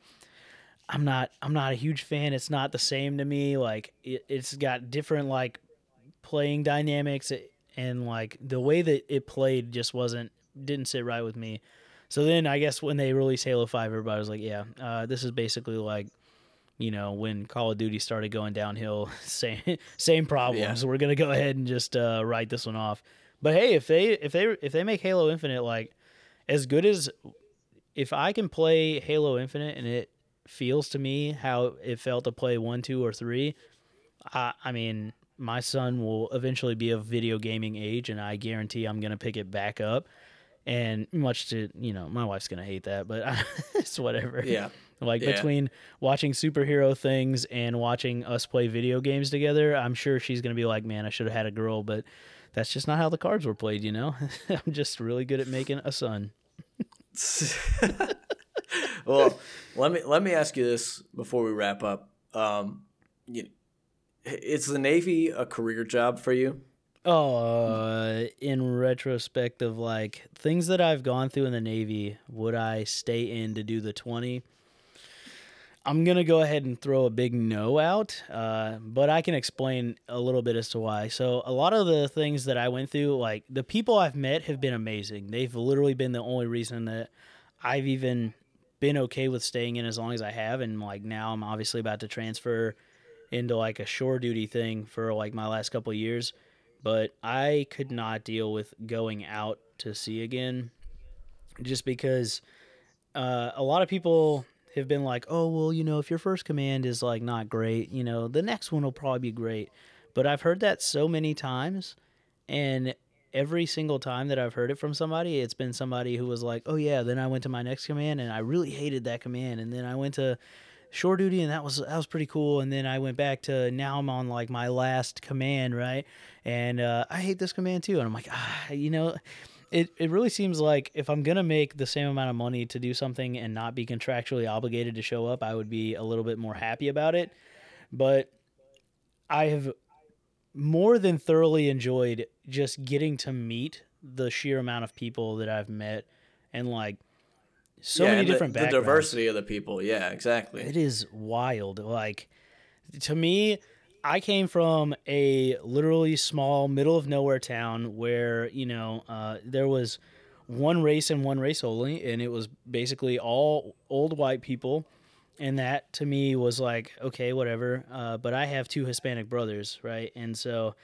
I'm not I'm not a huge fan. It's not the same to me. Like it, it's got different like playing dynamics and like the way that it played just wasn't didn't sit right with me. So then I guess when they released Halo 5 everybody was like, yeah, uh, this is basically like you know, when Call of Duty started going downhill, *laughs* same same problems. We're gonna go ahead and just uh, write this one off. But hey, if they if they if they make Halo Infinite like as good as if I can play Halo Infinite and it feels to me how it felt to play one, two, or three, I, I mean, my son will eventually be of video gaming age, and I guarantee I'm gonna pick it back up. And much to you know, my wife's gonna hate that, but *laughs* it's whatever. Yeah. *laughs* Like Yeah. between watching superhero things and watching us play video games together, I'm sure she's gonna be like, "Man, I should have had a girl," but that's just not how the cards were played, you know. *laughs* I'm just really good at making a son. well, let me let me ask you this before we wrap up. Um, you, is the Navy a career job for you? Oh, uh, in retrospect of like things that I've gone through in the Navy, would I stay in to do the 20? I'm going to go ahead and throw a big no out, uh, but I can explain a little bit as to why. So, a lot of the things that I went through, like the people I've met have been amazing. They've literally been the only reason that I've even been okay with staying in as long as I have. And like now, I'm obviously about to transfer into like a shore duty thing for like my last couple years but I could not deal with going out to sea again just because uh, a lot of people have been like, oh, well, you know, if your first command is like not great, you know, the next one will probably be great. But I've heard that so many times, and every single time that I've heard it from somebody, it's been somebody who was like, oh, yeah, then I went to my next command and I really hated that command. And then I went to shore duty and that was that was pretty cool. And then i went back to now i'm on like my last command right? And uh, i hate this command too. And i'm like ah, you know it, it really seems like if i'm gonna make the same amount of money to do something and not be contractually obligated to show up i would be a little bit more happy about it. But i have more than thoroughly enjoyed just getting to meet the sheer amount of people that i've met and like so Yeah, many and the- different the, diversity of the people. Yeah, exactly. it is wild. Like to me, I came from a literally small middle of nowhere town where, you know, uh, there was one race and one race only, and it was basically all old white people. And that to me was like, okay, whatever. Uh, but I have two Hispanic brothers, right? And so,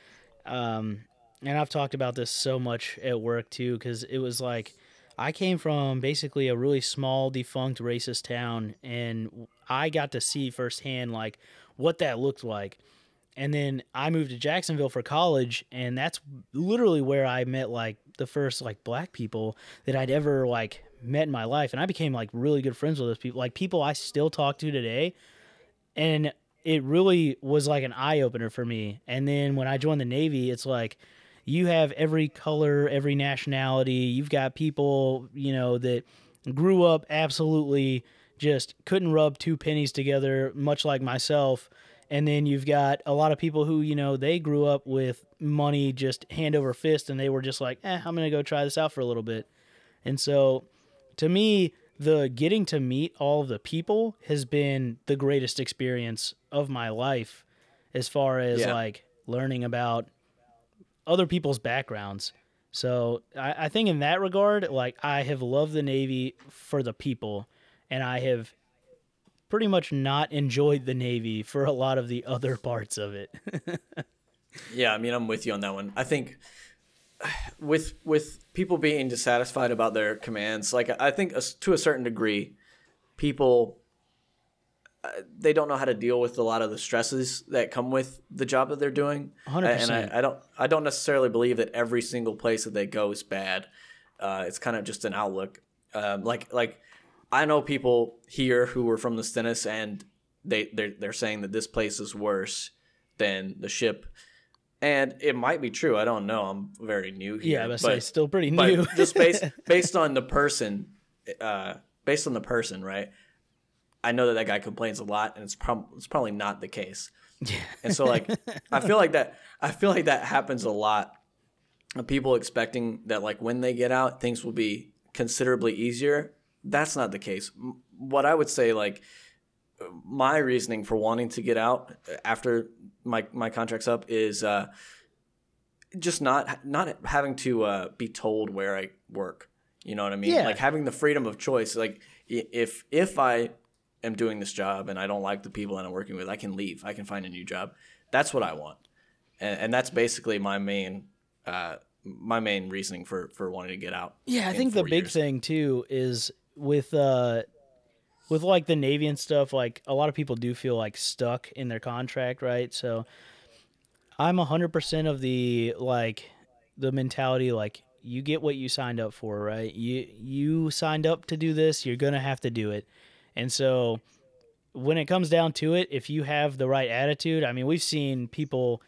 um, and I've talked about this so much at work too, because it was like, I came from basically a really small, defunct, racist town, and I got to see firsthand like what that looked like. and then I moved to Jacksonville for college, and that's literally where I met like the first like black people that I'd ever like met in my life, and I became like really good friends with those people, like people I still talk to today, and it really was like an eye opener for me. And then when I joined the Navy, it's like you have every color, every nationality. You've got people, you know, that grew up absolutely just couldn't rub two pennies together, much like myself. And then you've got a lot of people who, you know, they grew up with money just hand over fist and they were just like, eh, I'm going to go try this out for a little bit. And so to me, the getting to meet all of the people has been the greatest experience of my life as far as Yeah. like learning about other people's backgrounds. So I, I think in that regard, like I have loved the Navy for the people, and I have pretty much not enjoyed the Navy for a lot of the other parts of it. *laughs* Yeah, I mean, I'm with you on that one. I think with with people being dissatisfied about their commands, like I think as- to a certain degree, people they don't know how to deal with a lot of the stresses that come with the job that they're doing. 100%. And I, I don't I don't necessarily believe that every single place that they go is bad. Uh, it's kind of just an outlook. Um, like like I know people here who were from the Stennis and they they're, they're saying that this place is worse than the ship. And it might be true. I don't know. I'm very new here. yeah, but, but say still pretty new. just based *laughs* based on the person, uh, based on the person, right? I know that that guy complains a lot, and it's prob- it's probably not the case. yeah. And so, like, I feel like that. I feel like that happens a lot. Of people expecting that, like, when they get out, things will be considerably easier. That's not the case. What I would say, like, my reasoning for wanting to get out after my my contract's up is uh, just not not having to uh, be told where I work. You know what I mean? Yeah. Like having the freedom of choice. Like if if I am doing this job and I don't like the people that I'm working with, I can leave. I can find a new job. That's what I want, and, and that's basically my main uh, my main reasoning for for wanting to get out. Yeah, I think the big years. thing too is with uh with like the Navy and stuff, like a lot of people do feel like stuck in their contract, right? So I'm hundred percent of the like the mentality like you get what you signed up for, right? You you signed up to do this, you're gonna have to do it. And so when it comes down to it, if you have the right attitude, I mean we've seen people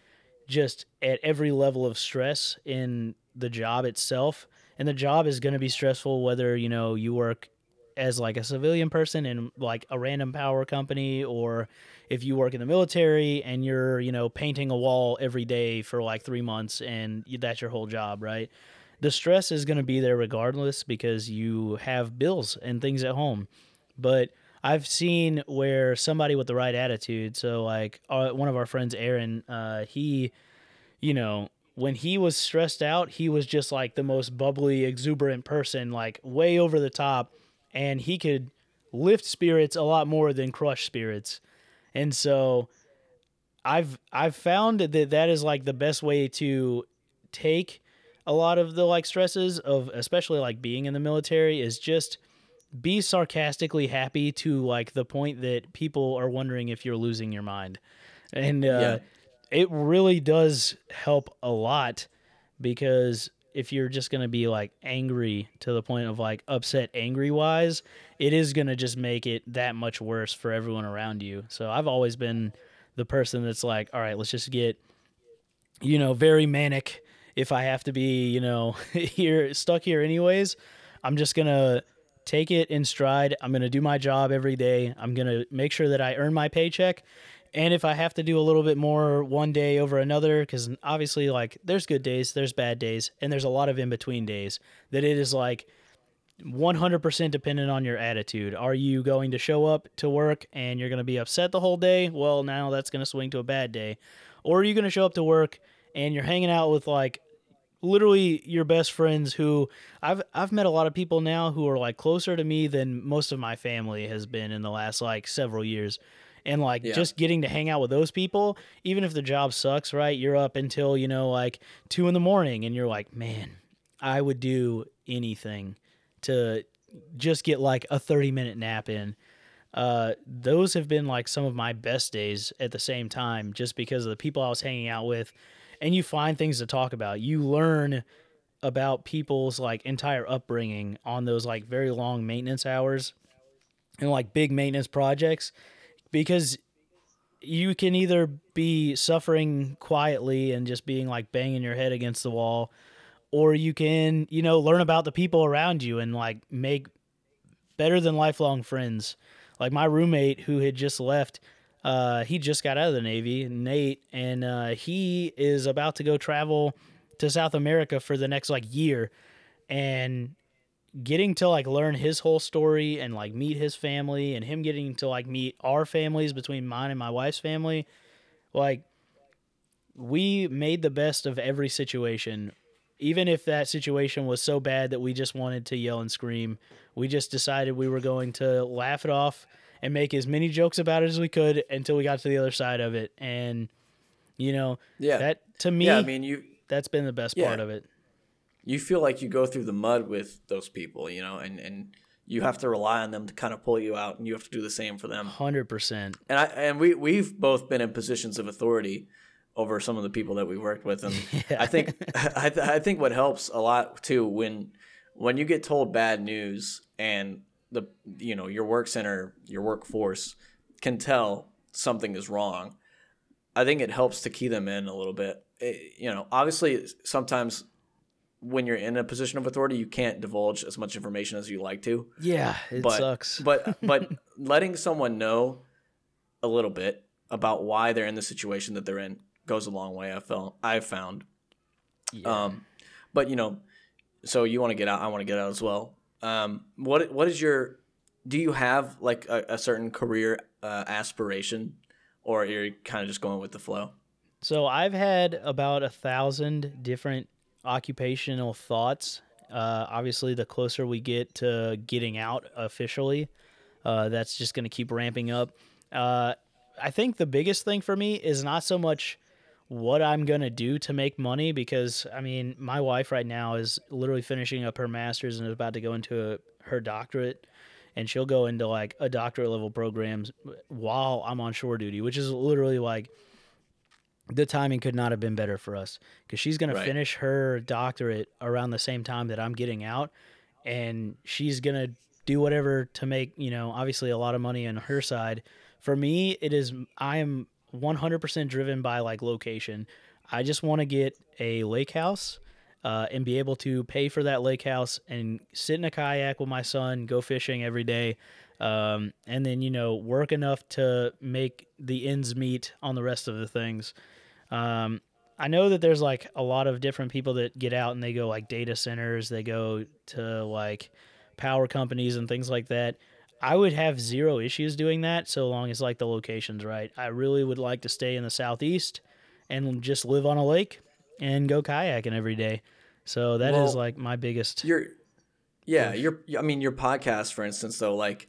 just at every level of stress in the job itself. And the job is going to be stressful whether you know you work as like a civilian person in like a random power company or if you work in the military and you're you know painting a wall every day for like 3 months and that's your whole job right? The stress is going to be there regardless because you have bills and things at home. But I've seen where somebody with the right attitude, so like one of our friends, Aaron, uh, he, you know, when he was stressed out, he was just like the most bubbly, exuberant person, like way over the top, and he could lift spirits a lot more than crush spirits, and so I've I've found that that is like the best way to take a lot of the like stresses of especially like being in the military is just be sarcastically happy to like the point that people are wondering if you're losing your mind. And uh, Yeah. it really does help a lot because if you're just going to be like angry to the point of like upset angry wise it is going to just make it that much worse for everyone around you. So i've always been the person that's like all right let's just get you know very manic. If i have to be you know *laughs* here stuck here anyways i'm just going to take it in stride. I'm going to do my job every day. I'm going to make sure that I earn my paycheck. And if I have to do a little bit more one day over another, because obviously, like, there's good days, there's bad days, and there's a lot of in between days, that it is like 100% dependent on your attitude. Are you going to show up to work and you're going to be upset the whole day? Well, now that's going to swing to a bad day. Or are you going to show up to work and you're hanging out with like literally your best friends who I've I've met a lot of people now who are like closer to me than most of my family has been in the last like several years. And like Yeah. just getting to hang out with those people, even if the job sucks, right? You're up until, you know, like two in the morning and you're like, man, I would do anything to just get like a 30 minute nap in. uh, those have been like some of my best days at the same time, just because of the people I was hanging out with, and you find things to talk about. You learn about people's like entire upbringing on those like very long maintenance hours and like big maintenance projects because you can either be suffering quietly and just being like banging your head against the wall or you can you know learn about the people around you and like make better than lifelong friends like my roommate who had just left uh, he just got out of the navy nate and uh, he is about to go travel to south america for the next like year. And getting to like learn his whole story and like meet his family and him getting to like meet our families between mine and my wife's family like we made the best of every situation. Even if that situation was so bad that we just wanted to yell and scream we just decided we were going to laugh it off and make as many jokes about it as we could until we got to the other side of it and you know Yeah. that to me yeah, I mean you that's been the best Yeah. part of it you feel like you go through the mud with those people, you know, and and you have to rely on them to kind of pull you out, and you have to do the same for them. 100% And I and we we've both been in positions of authority over some of the people that we worked with, and *laughs* I think I, th- I think what helps a lot too when when you get told bad news and the you know your work center your workforce can tell something is wrong. I think it helps to key them in a little bit. It- you know, obviously sometimes when you're in a position of authority, you can't divulge as much information as you like to yeah it but, sucks But *laughs* but letting someone know a little bit about why they're in the situation that they're in goes a long way. I felt I've found. yeah. Um, but you know, so you want to get out, I want to get out as well. Um, what what is your? Do you have like a, a certain career uh, aspiration, or you're kind of just going with the flow? So I've had about a thousand different occupational thoughts. Uh, obviously, the closer we get to getting out officially, uh, that's just going to keep ramping up. Uh, I think the biggest thing for me is not so much what I'm going to do to make money because, I mean, my wife right now is literally finishing up her master's and is about to go into a, her doctorate. And she'll go into like a doctorate level programs while I'm on shore duty, which is literally like the timing could not have been better for us because she's going Right. to finish her doctorate around the same time that I'm getting out, and she's going to do whatever to make you know obviously a lot of money on her side. For me, it is I am 100% driven by like location. I just want to get a lake house. Uh, and be able to pay for that lake house and sit in a kayak with my son, go fishing every day, um, and then you know work enough to make the ends meet on the rest of the things. Um, I know that there's like a lot of different people that get out and they go like data centers, they go to like power companies and things like that. I would have zero issues doing that so long as like the location's right. I really would like to stay in the southeast and just live on a lake and go kayaking every day. So that is Well, like my biggest. Your yeah, your I mean your podcast for instance though like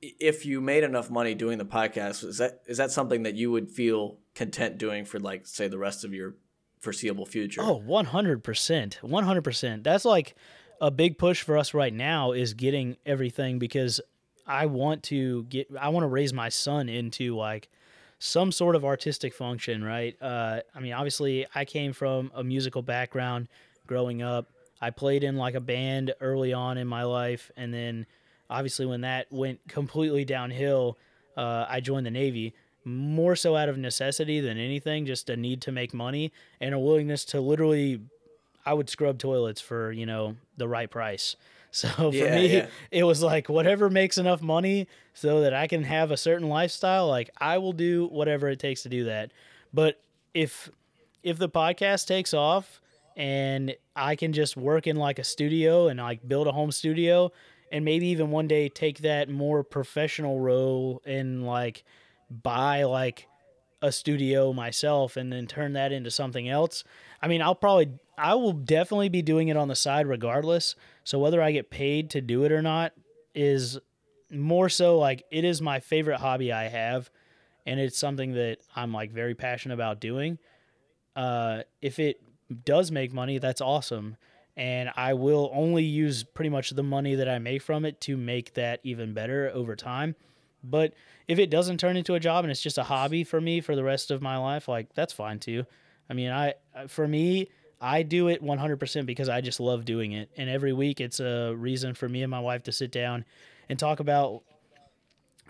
if you made enough money doing the podcast is that is that something that you would feel content doing for like say the rest of your foreseeable future? Oh, 100%. 100%. That's like a big push for us right now is getting everything because I want to get I want to raise my son into like some sort of artistic function, right? Uh I mean, obviously I came from a musical background growing up. I played in like a band early on in my life and then obviously when that went completely downhill, uh, I joined the Navy more so out of necessity than anything, just a need to make money and a willingness to literally, I would scrub toilets for you know the right price. So *laughs* for Yeah, me, yeah. it was like whatever makes enough money so that I can have a certain lifestyle. Like I will do whatever it takes to do that. But if if the podcast takes off and I can just work in like a studio and like build a home studio and maybe even one day take that more professional role and like buy like a studio myself and then turn that into something else. I mean, I'll probably I will definitely be doing it on the side regardless. So whether I get paid to do it or not is more so like it is my favorite hobby I have and it's something that I'm like very passionate about doing. Uh if it does make money, that's awesome. And I will only use pretty much the money that I make from it to make that even better over time. But if it doesn't turn into a job and it's just a hobby for me for the rest of my life, like that's fine too. I mean, I for me, I do it 100% because I just love doing it. And every week it's a reason for me and my wife to sit down and talk about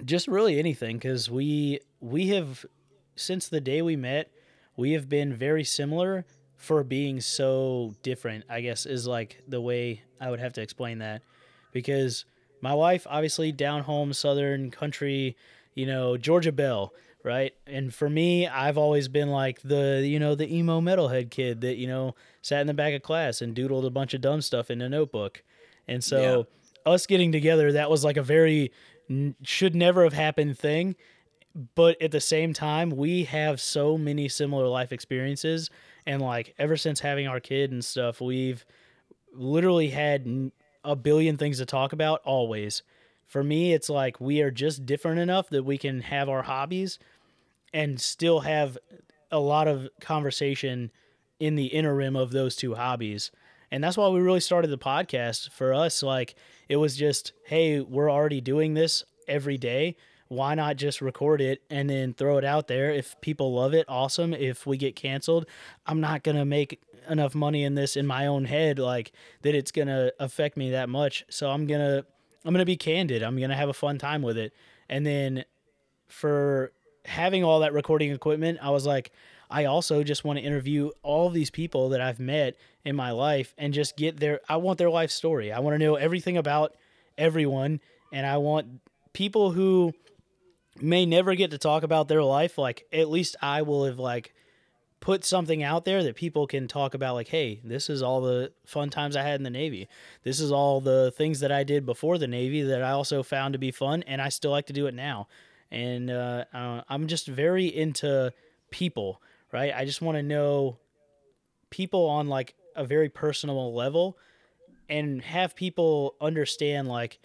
just really anything cuz we we have since the day we met, we have been very similar for being so different. I guess is like the way I would have to explain that because my wife obviously down home southern country, you know, Georgia Belle right? And for me, I've always been like the you know the emo metalhead kid that you know sat in the back of class and doodled a bunch of dumb stuff in a notebook. And so yeah. us getting together, that was like a very should never have happened thing. But at the same time, we have so many similar life experiences, and like ever since having our kid and stuff, we've literally had a billion things to talk about always. For me, it's like we are just different enough that we can have our hobbies and still have a lot of conversation in the interim of those two hobbies. And that's why we really started the podcast for us. Like, it was just, hey, we're already doing this every day. Why not just record it and then throw it out there? If people love it, awesome. If we get canceled, I'm not going to make enough money in this in my own head, like that it's going to affect me that much. So I'm going to, I'm going to be candid. I'm going to have a fun time with it. And then for having all that recording equipment, I was like, I also just want to interview all these people that I've met in my life and just get their I want their life story. I want to know everything about everyone and I want people who may never get to talk about their life like at least I will have like put something out there that people can talk about like hey this is all the fun times i had in the navy this is all the things that i did before the navy that i also found to be fun and i still like to do it now and uh, I'm just very into people, right? I just want to know people on like a very personal level and have people understand like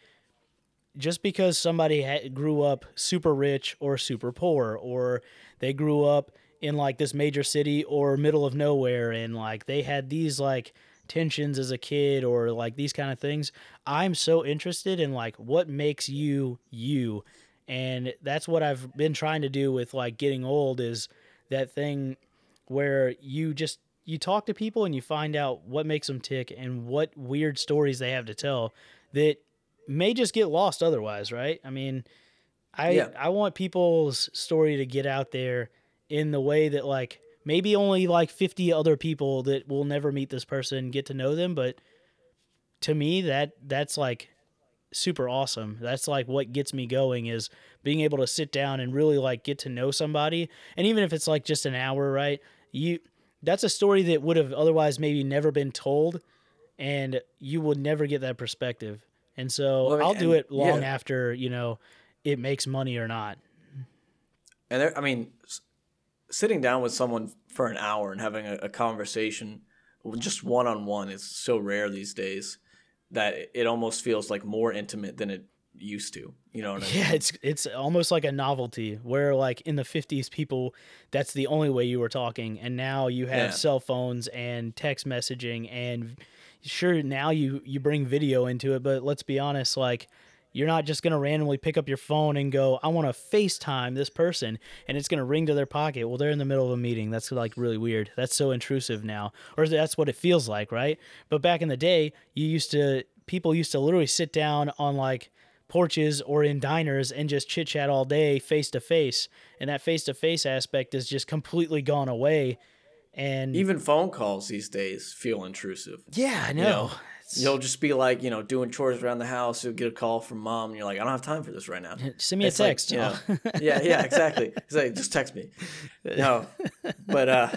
just because somebody ha- grew up super rich or super poor or they grew up in like this major city or middle of nowhere and like they had these like tensions as a kid or like these kind of things i'm so interested in like what makes you you and that's what I've been trying to do with like getting old is that thing where you just you talk to people and you find out what makes them tick and what weird stories they have to tell that may just get lost otherwise, right? I mean, I yeah. I want people's story to get out there in the way that like maybe only like 50 other people that will never meet this person get to know them, but to me that that's like super awesome. That's like what gets me going is being able to sit down and really like get to know somebody. And even if it's like just an hour, right? You that's a story that would have otherwise maybe never been told and you would never get that perspective. And so well, I'll do it long yeah. after, you know, it makes money or not. And there, I mean, sitting down with someone for an hour and having a, a conversation just one on one is so rare these days that it almost feels like more intimate than it used to. You know what I mean? Yeah, it's it's almost like a novelty where like in the 50s people that's the only way you were talking and now you have yeah. cell phones and text messaging and sure now you you bring video into it but let's be honest like you're not just going to randomly pick up your phone and go, I want to FaceTime this person and it's going to ring to their pocket. Well, they're in the middle of a meeting. That's like really weird. That's so intrusive now. Or that's what it feels like, right? But back in the day, you used to, people used to literally sit down on like porches or in diners and just chit chat all day face to face. And that face to face aspect is just completely gone away. And even phone calls these days feel intrusive. Yeah, I know. You know? You'll just be like, you know, doing chores around the house. You'll get a call from mom, and you're like, I don't have time for this right now. *laughs* Send me it's a text. Like, you know, *laughs* yeah, yeah, exactly. It's like, just text me. *laughs* No, but uh,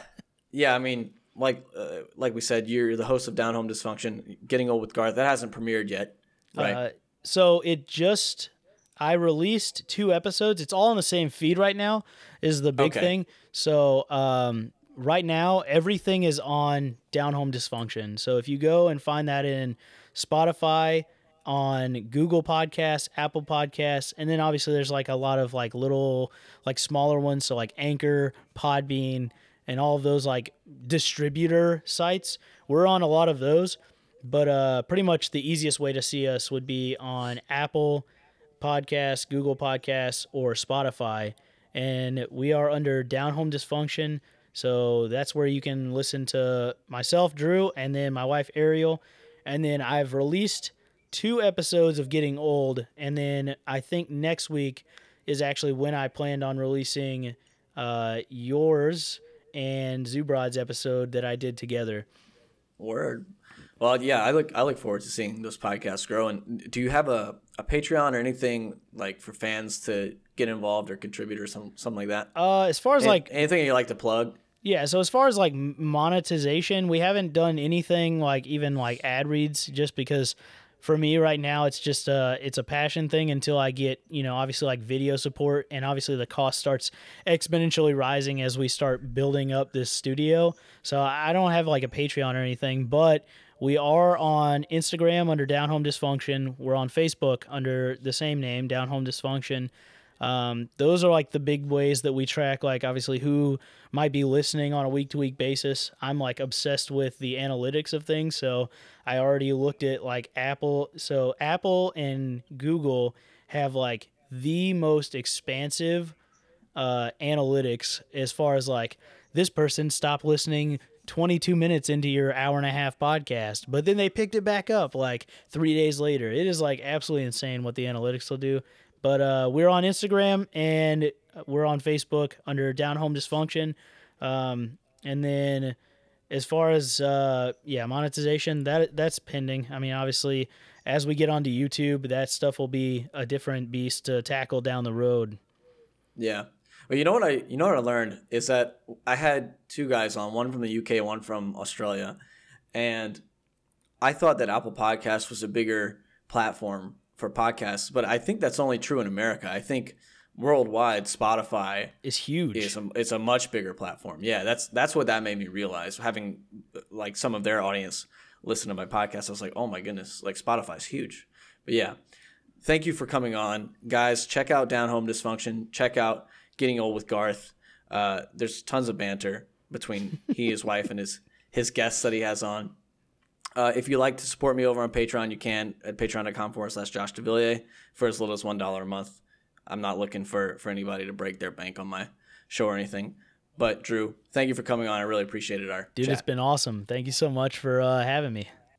yeah, I mean, like uh, like we said, you're the host of Down Home Dysfunction. Getting old with Garth that hasn't premiered yet, right? Uh, so it just I released two episodes. It's all on the same feed right now. Is the big okay. thing. So um, right now everything is on down home dysfunction so if you go and find that in spotify on google podcasts apple podcasts and then obviously there's like a lot of like little like smaller ones so like anchor podbean and all of those like distributor sites we're on a lot of those but uh pretty much the easiest way to see us would be on apple Podcasts, Google Podcasts, or Spotify. And we are under Down Home Dysfunction. So that's where you can listen to myself, Drew, and then my wife, Ariel. And then I've released two episodes of Getting Old. And then I think next week is actually when I planned on releasing uh, yours and Zubrod's episode that I did together. Word. Well, yeah, I look I look forward to seeing those podcasts grow. And do you have a, a Patreon or anything like for fans to get involved or contribute or some something like that? Uh, as far as like anything you like to plug? Yeah, so as far as like monetization, we haven't done anything like even like ad reads just because for me right now it's just a it's a passion thing until I get, you know, obviously like video support and obviously the cost starts exponentially rising as we start building up this studio. So I don't have like a Patreon or anything, but we are on Instagram under Down Home Dysfunction. We're on Facebook under the same name, Down Home Dysfunction. Um, those are like the big ways that we track, like obviously who might be listening on a week to week basis. I'm like obsessed with the analytics of things. So I already looked at like Apple. So Apple and Google have like the most expansive uh, analytics as far as like this person stopped listening 22 minutes into your hour and a half podcast, but then they picked it back up like three days later. It is like absolutely insane what the analytics will do. But uh, we're on Instagram and we're on Facebook under Down Home Dysfunction. Um, and then as far as uh, yeah monetization, that that's pending. I mean, obviously, as we get onto YouTube, that stuff will be a different beast to tackle down the road. Yeah. Well, you know what I you know what I learned is that I had two guys on, one from the UK, one from Australia, and I thought that Apple Podcast was a bigger platform for podcasts, but I think that's only true in America. I think worldwide Spotify is huge. It's a, it's a much bigger platform. Yeah, that's that's what that made me realize. Having like some of their audience listen to my podcast, I was like, oh my goodness, like Spotify's huge. But yeah, thank you for coming on, guys. Check out Down Home Dysfunction. Check out Getting Old with Garth. Uh, there's tons of banter between he, his *laughs* wife, and his his guests that he has on. Uh, if you like to support me over on Patreon, you can at patreon.com forward slash Josh DeVilliers for as little as $1 a month. I'm not looking for, for anybody to break their bank on my show or anything. But Drew, thank you for coming on. I really appreciate it. Our dude, chat. it's been awesome. Thank you so much for uh, having me.